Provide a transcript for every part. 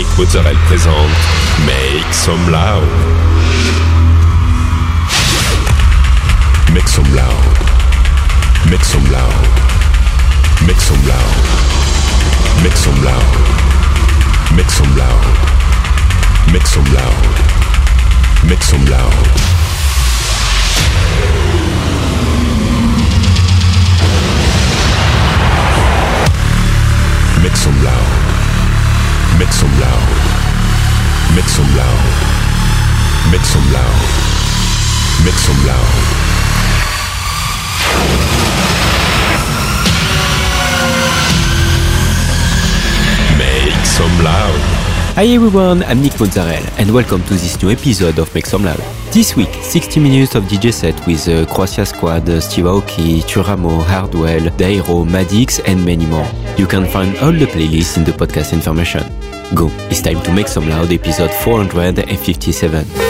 Nick Mozzarella présente Make Some Loud. Make some loud. Make some loud. Make some loud. Make some loud. Make some loud. Make some loud. Make some loud. Make some loud. Make some loud. Make some loud. Make some loud. Make some loud. Make some loud. Hi everyone, I'm Nick Mozzarella and welcome to this new episode of Make Some Loud. This week, 60 minutes of DJ set with uh, Croatia Squad, uh, Steve Aoki, Turamo, Hardwell, Dairo, Madix and many more. You can find all the playlists in the podcast information. Go, it's time to Make Some Loud episode 457.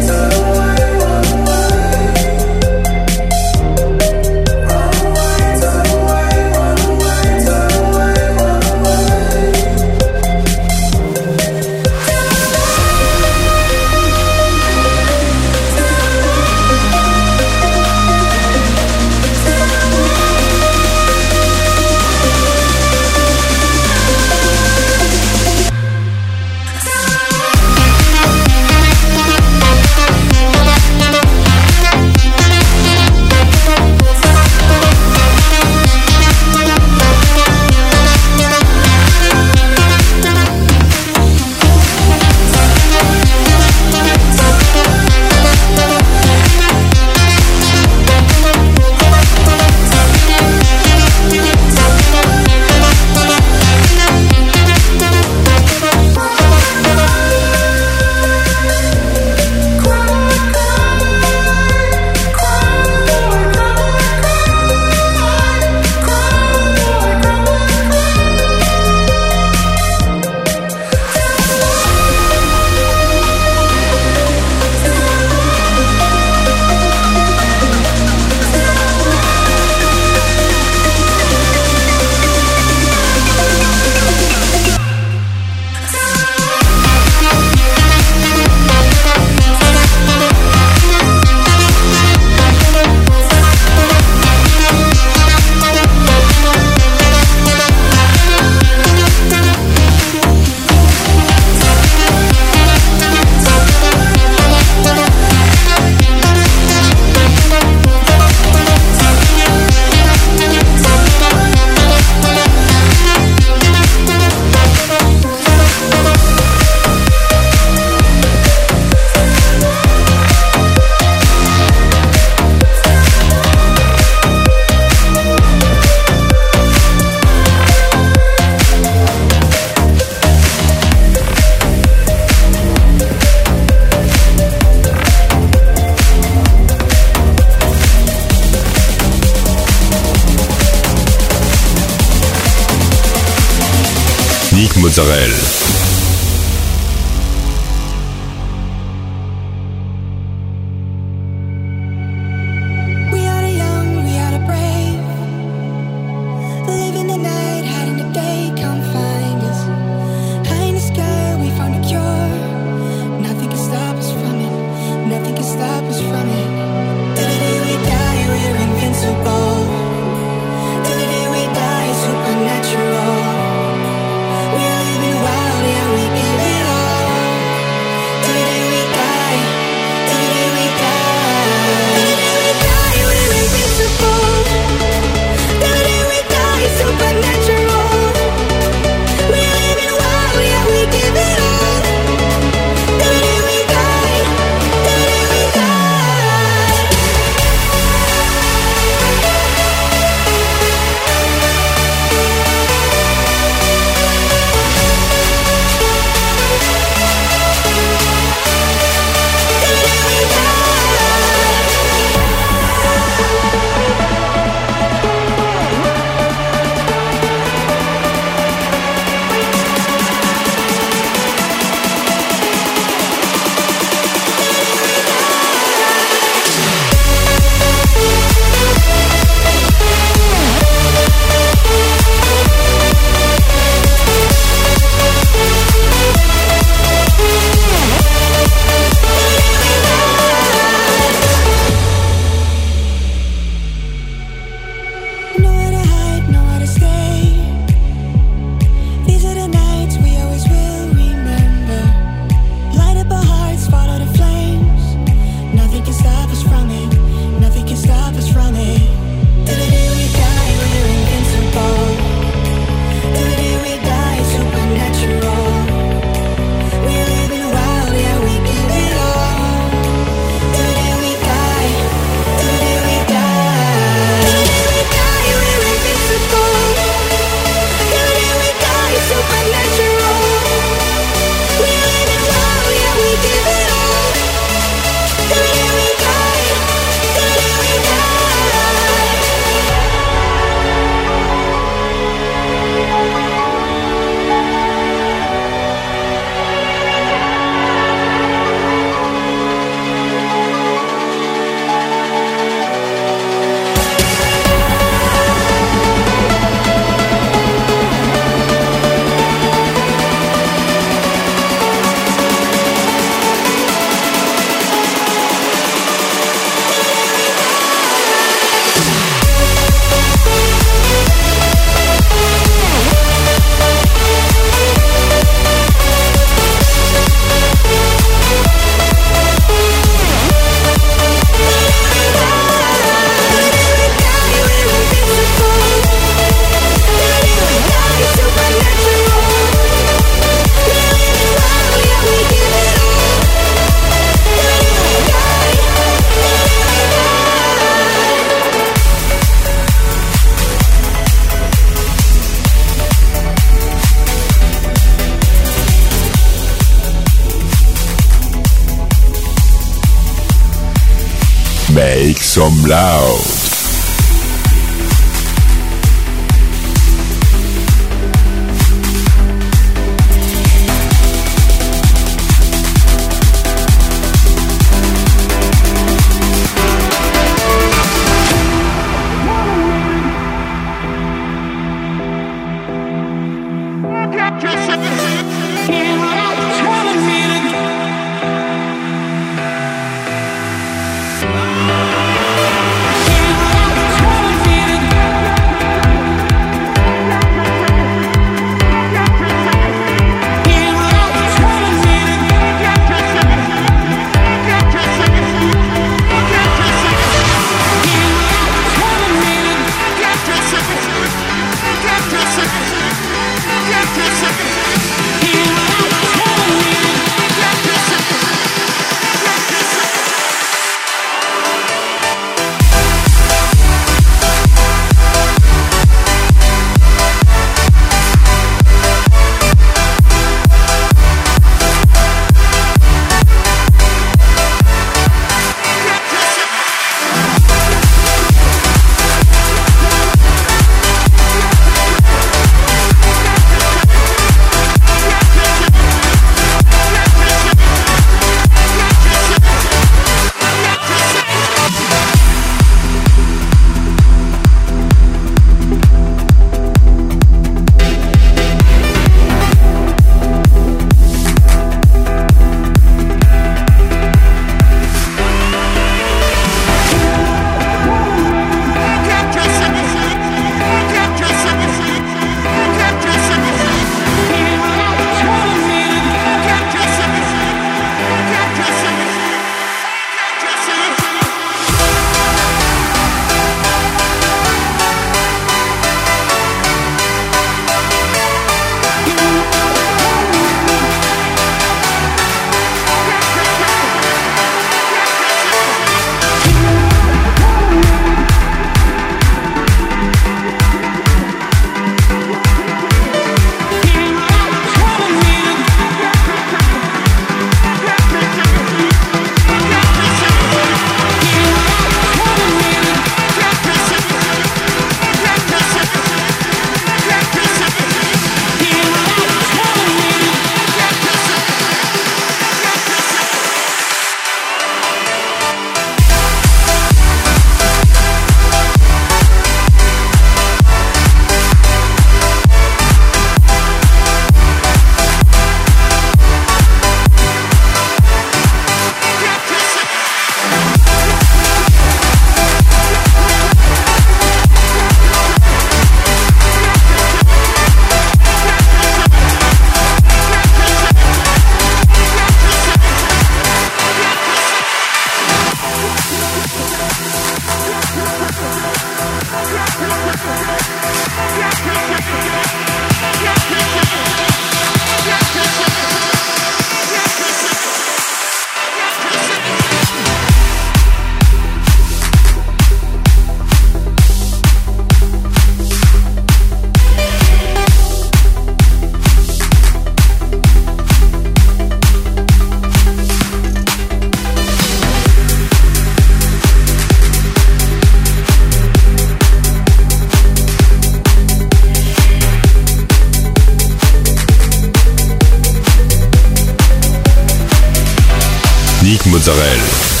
Ethnique Mozzarella.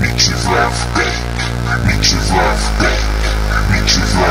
Meet your love back. Meet your love back. Meet your love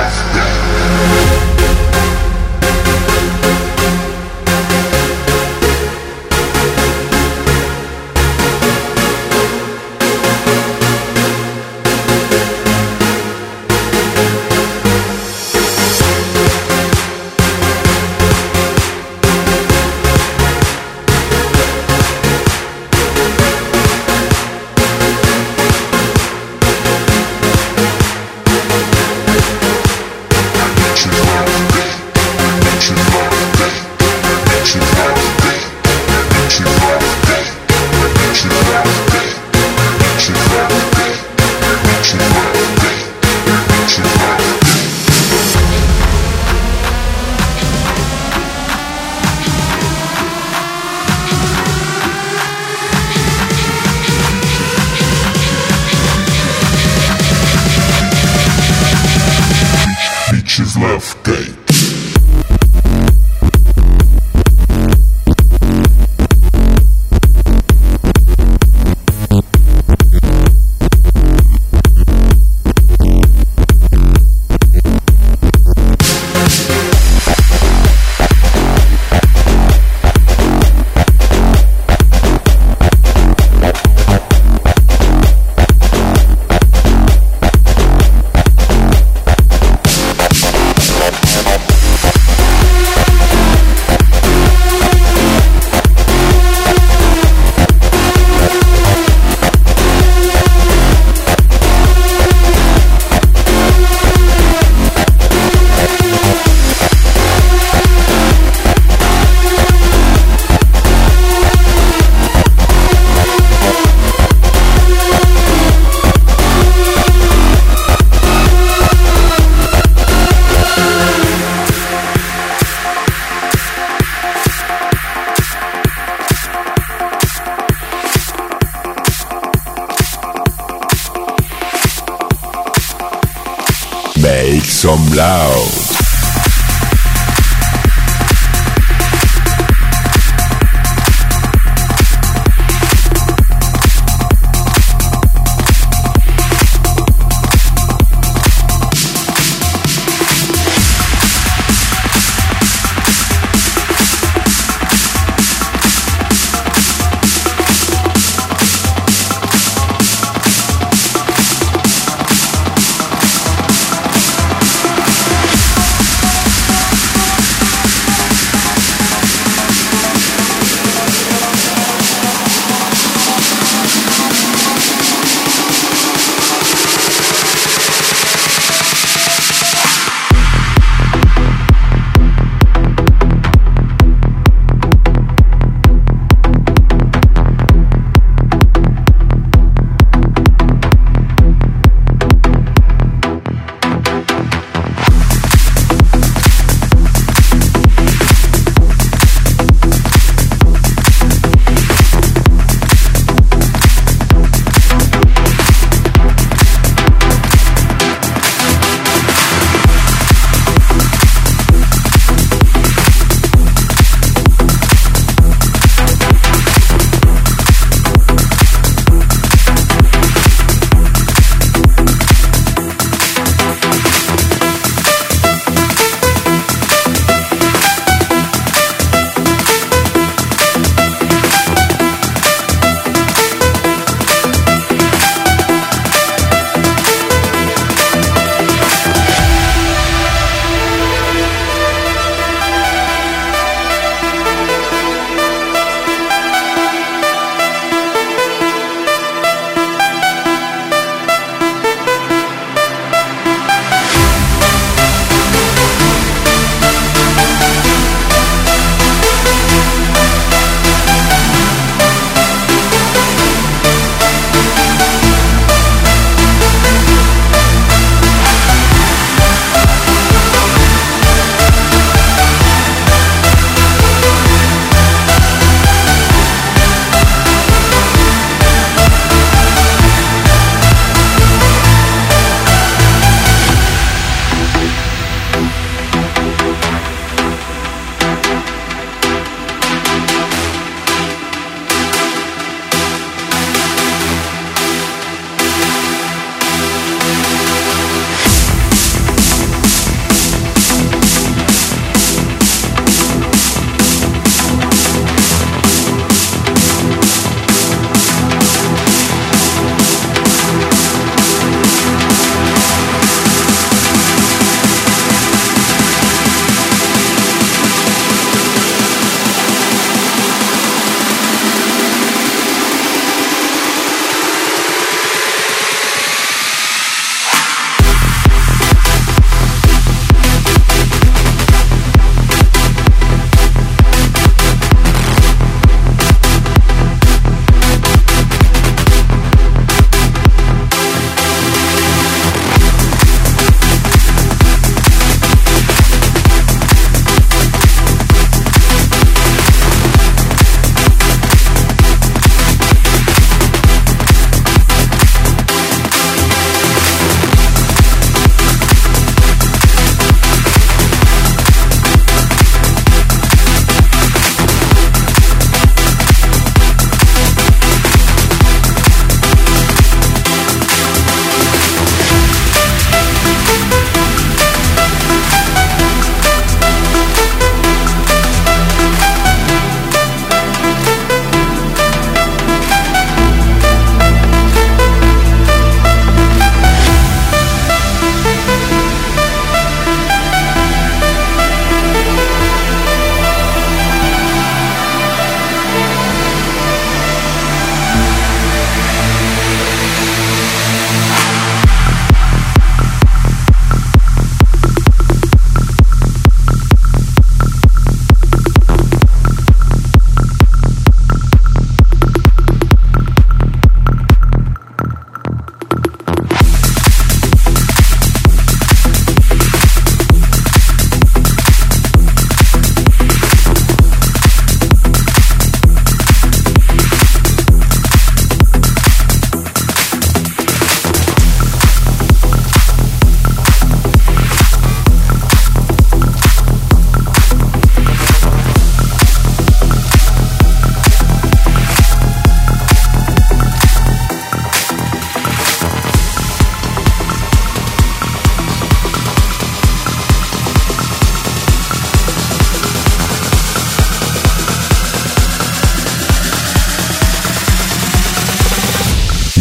some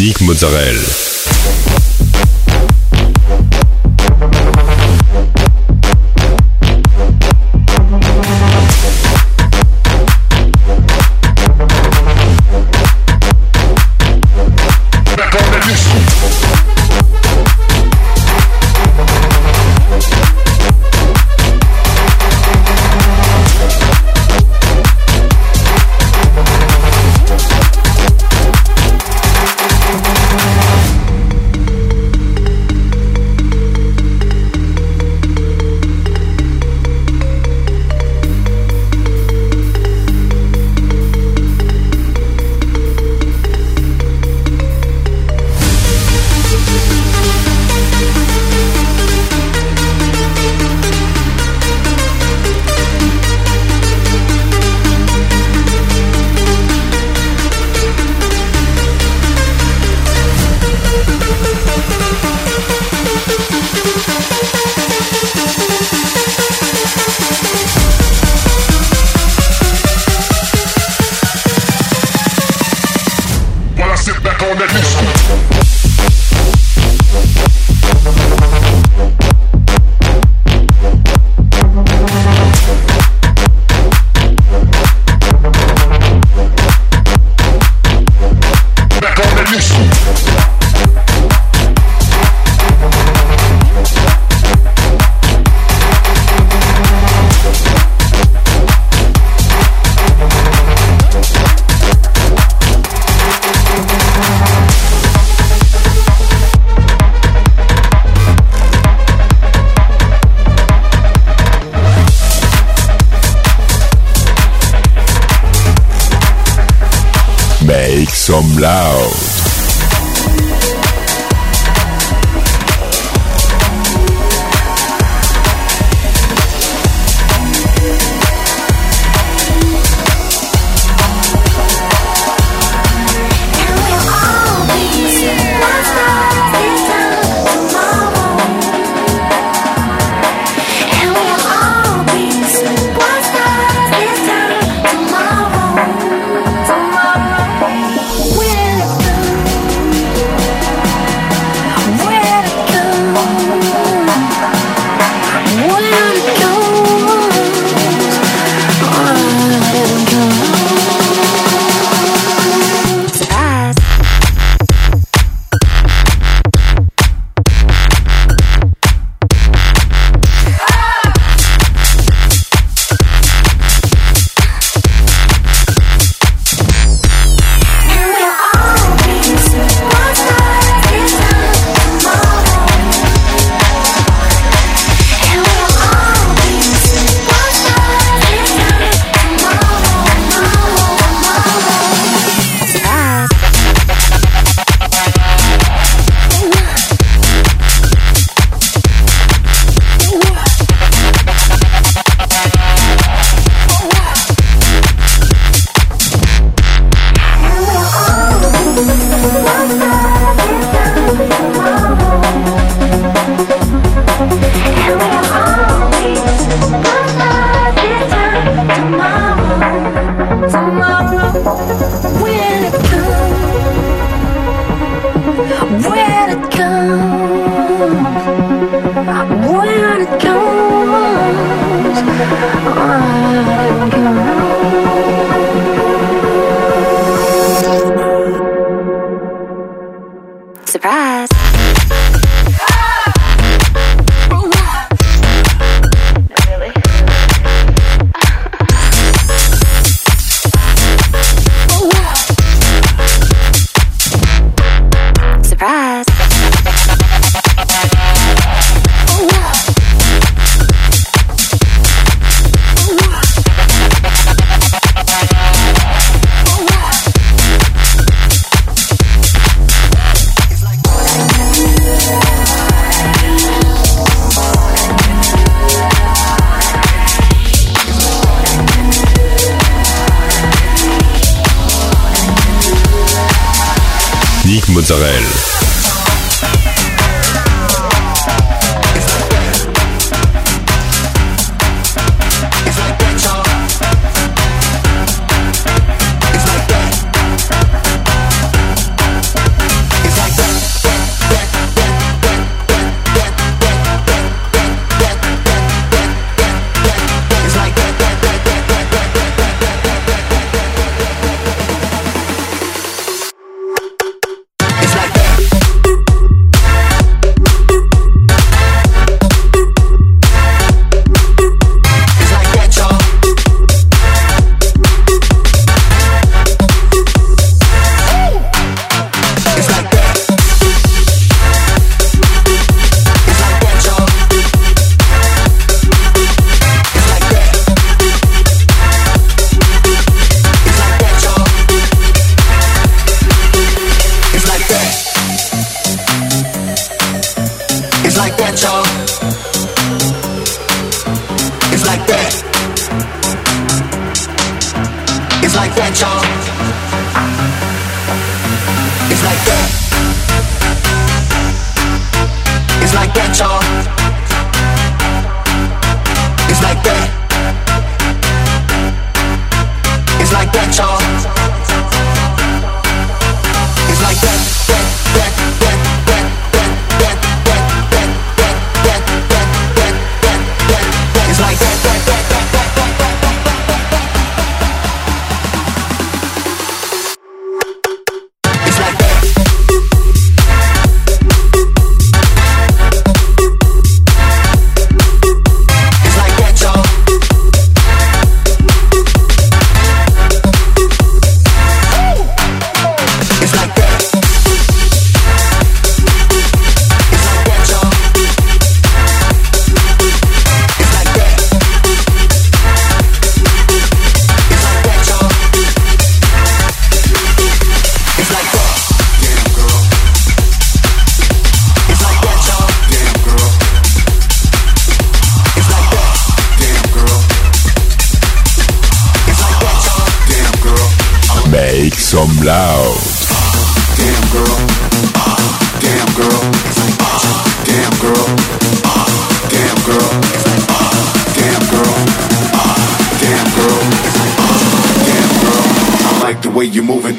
Musik Mozzarella. Israël.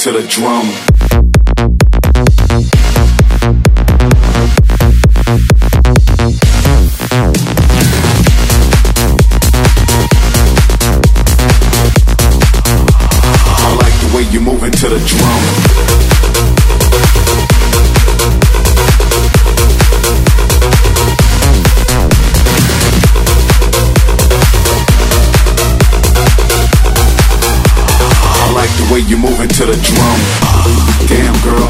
to the drum. I like the way you move into the drum. I like the way you move moving to the drum. Uh, damn girl,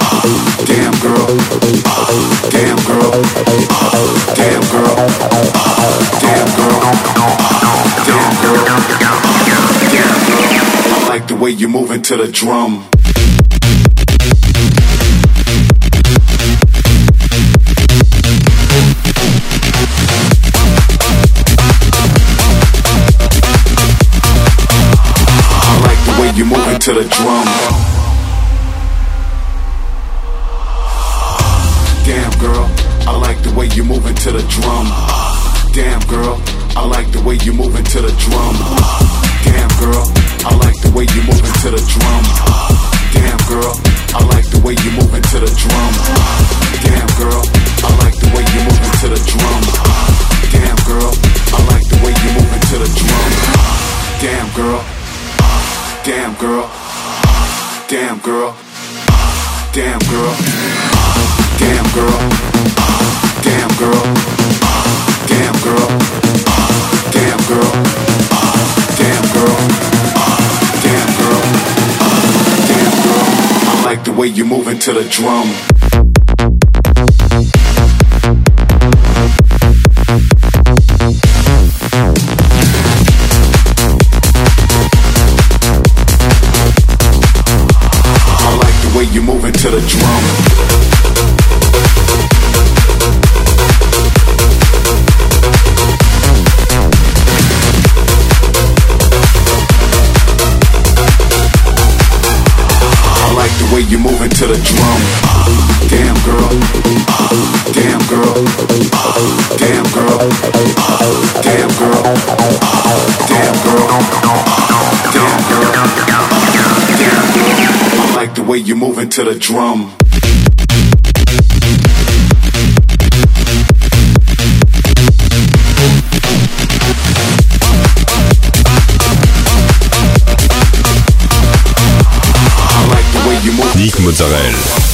uh, damn girl, uh, damn girl, damn girl, damn girl, damn girl, damn girl. I like the way you're moving to the drum. to the drum. way you moving to the drum. way you moving to the drum. Uh, damn girl, uh, damn girl, uh, damn girl, damn girl, damn girl, damn girl, damn girl. I like the way you moving to the drum. Nick Mozzarella.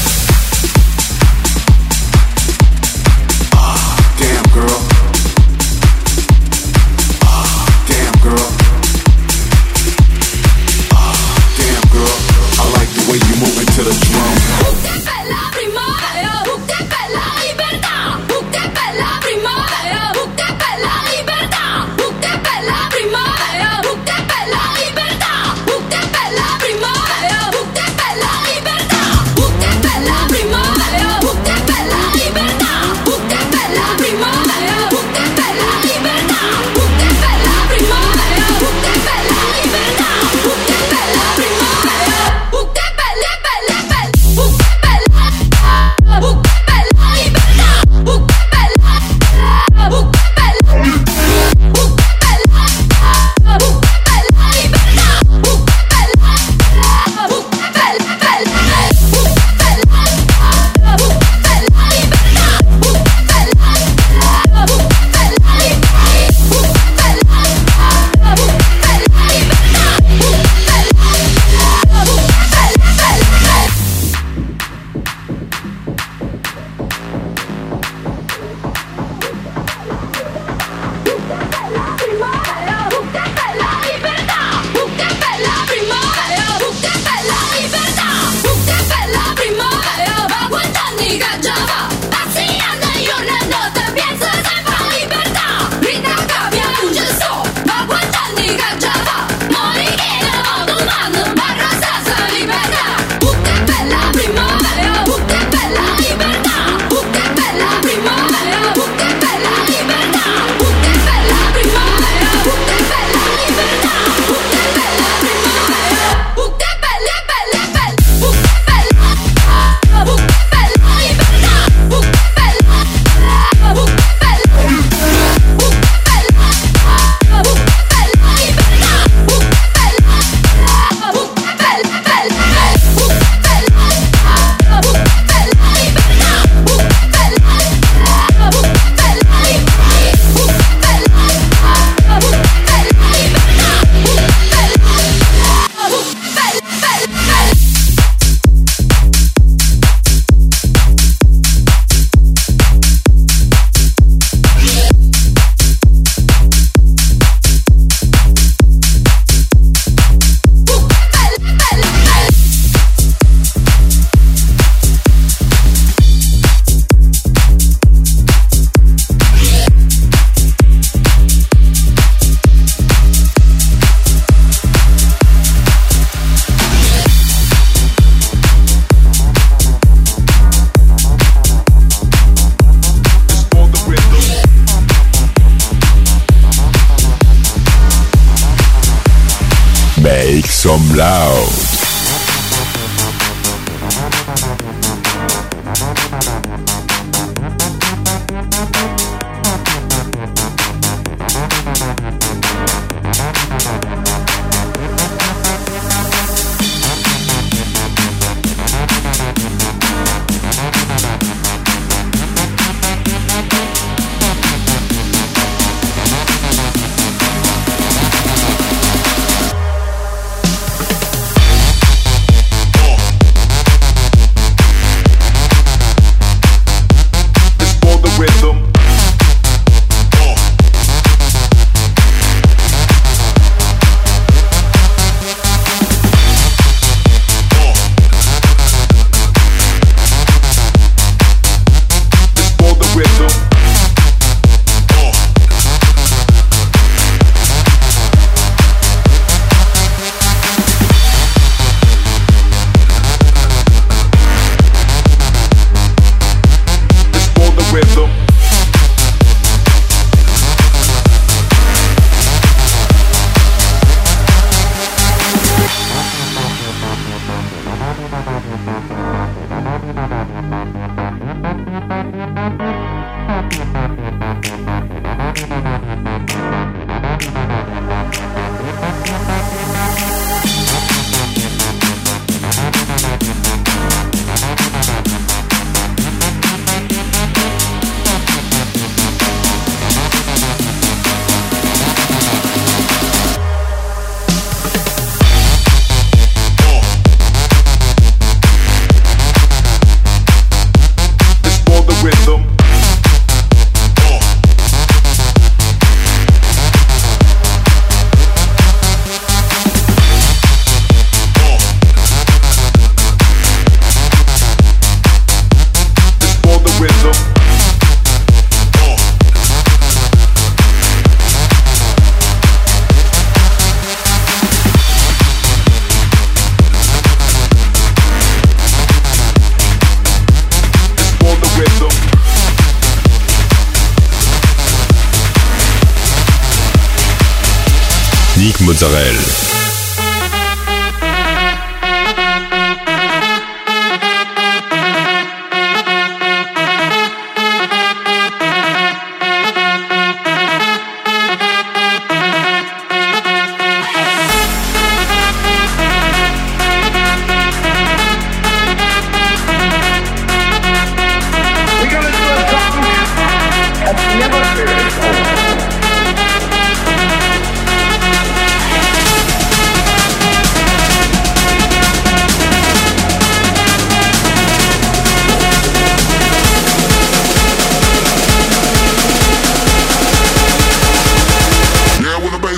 Loud.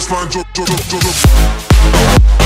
baseline. Drop, drop, drop, drop.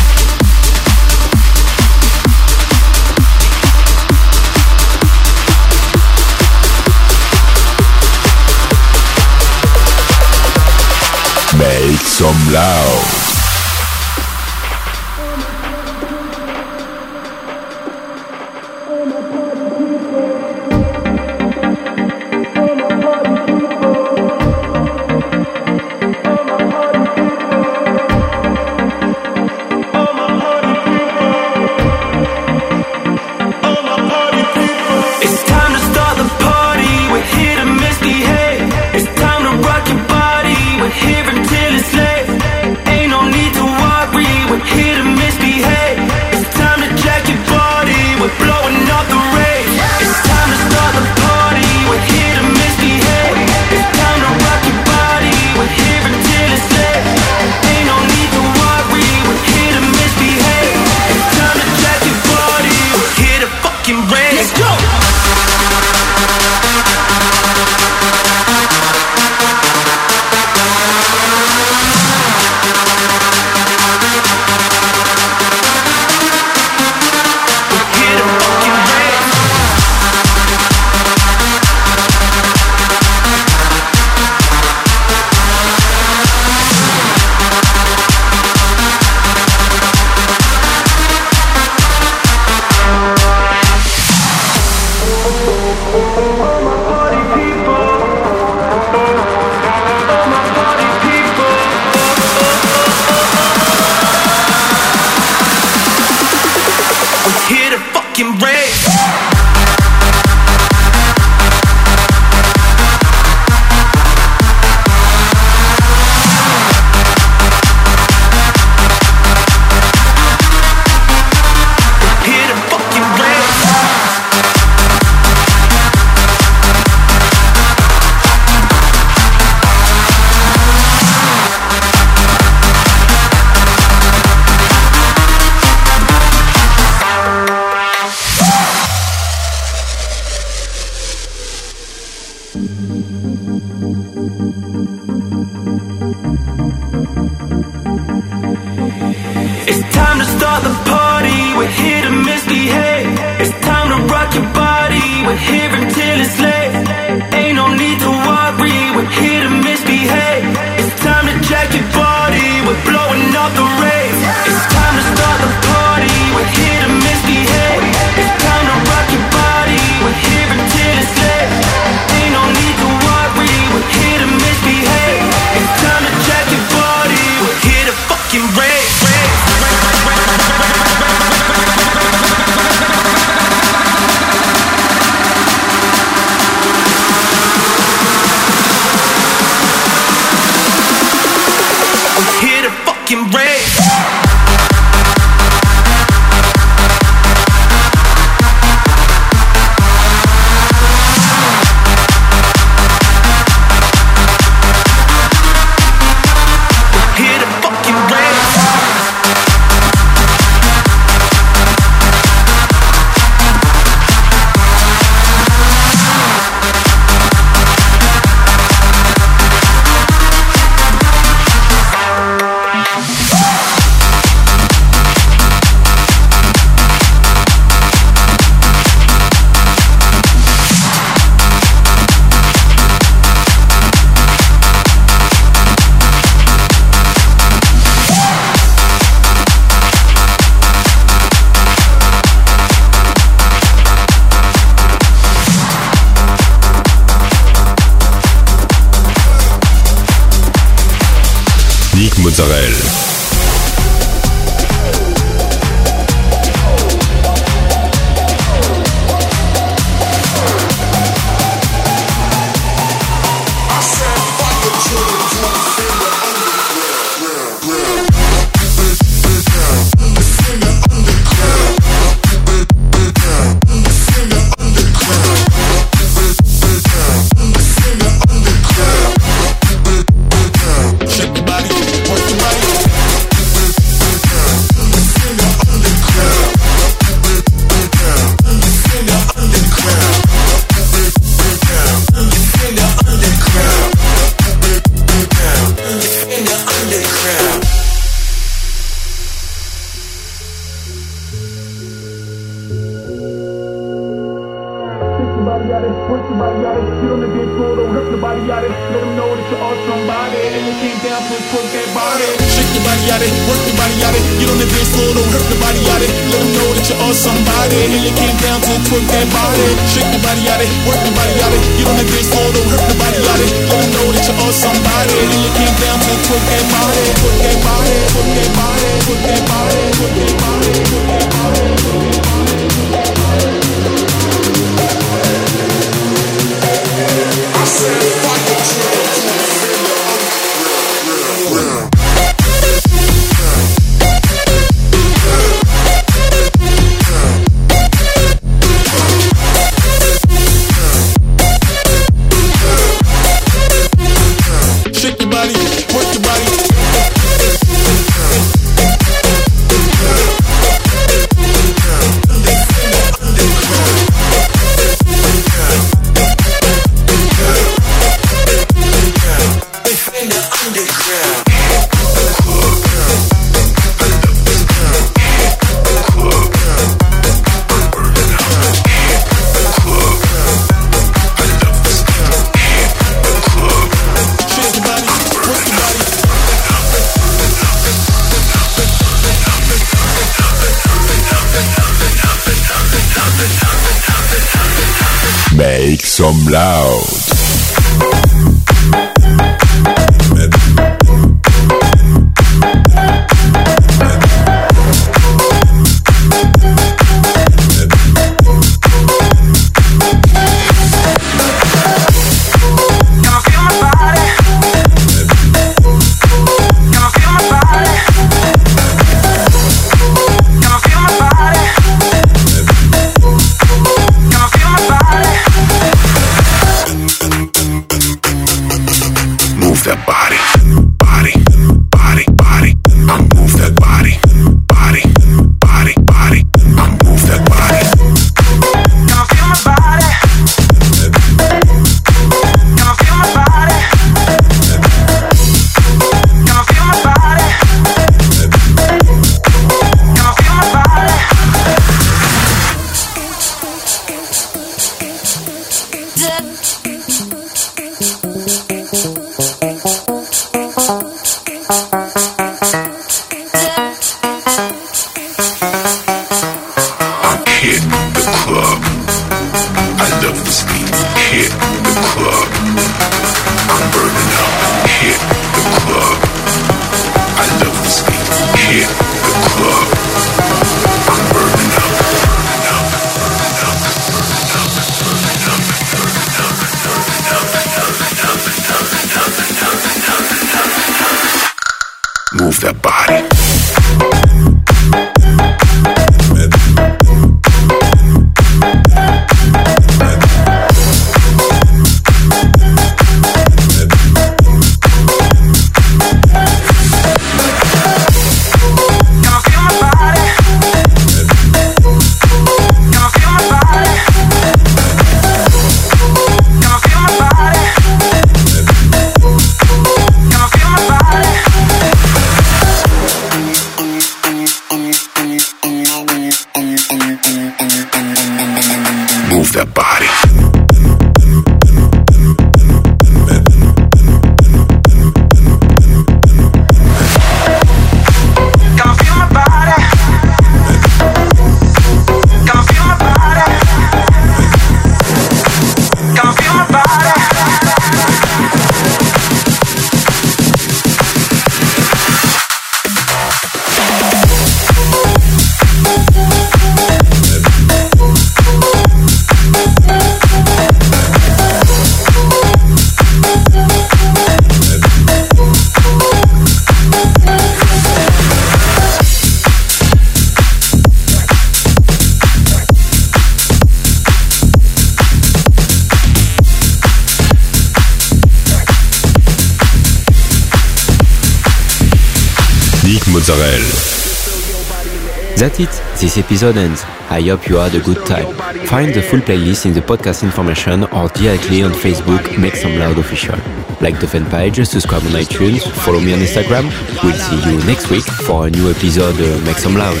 episode ends. I hope you had a good time. Find the full playlist in the podcast information or directly on Facebook Make Some Loud Official. Like the fan page, subscribe on iTunes, follow me on Instagram. We'll see you next week for a new episode of Make Some Loud.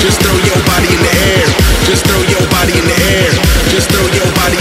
Just throw your body in the air. Just throw your body in the air. Just throw your body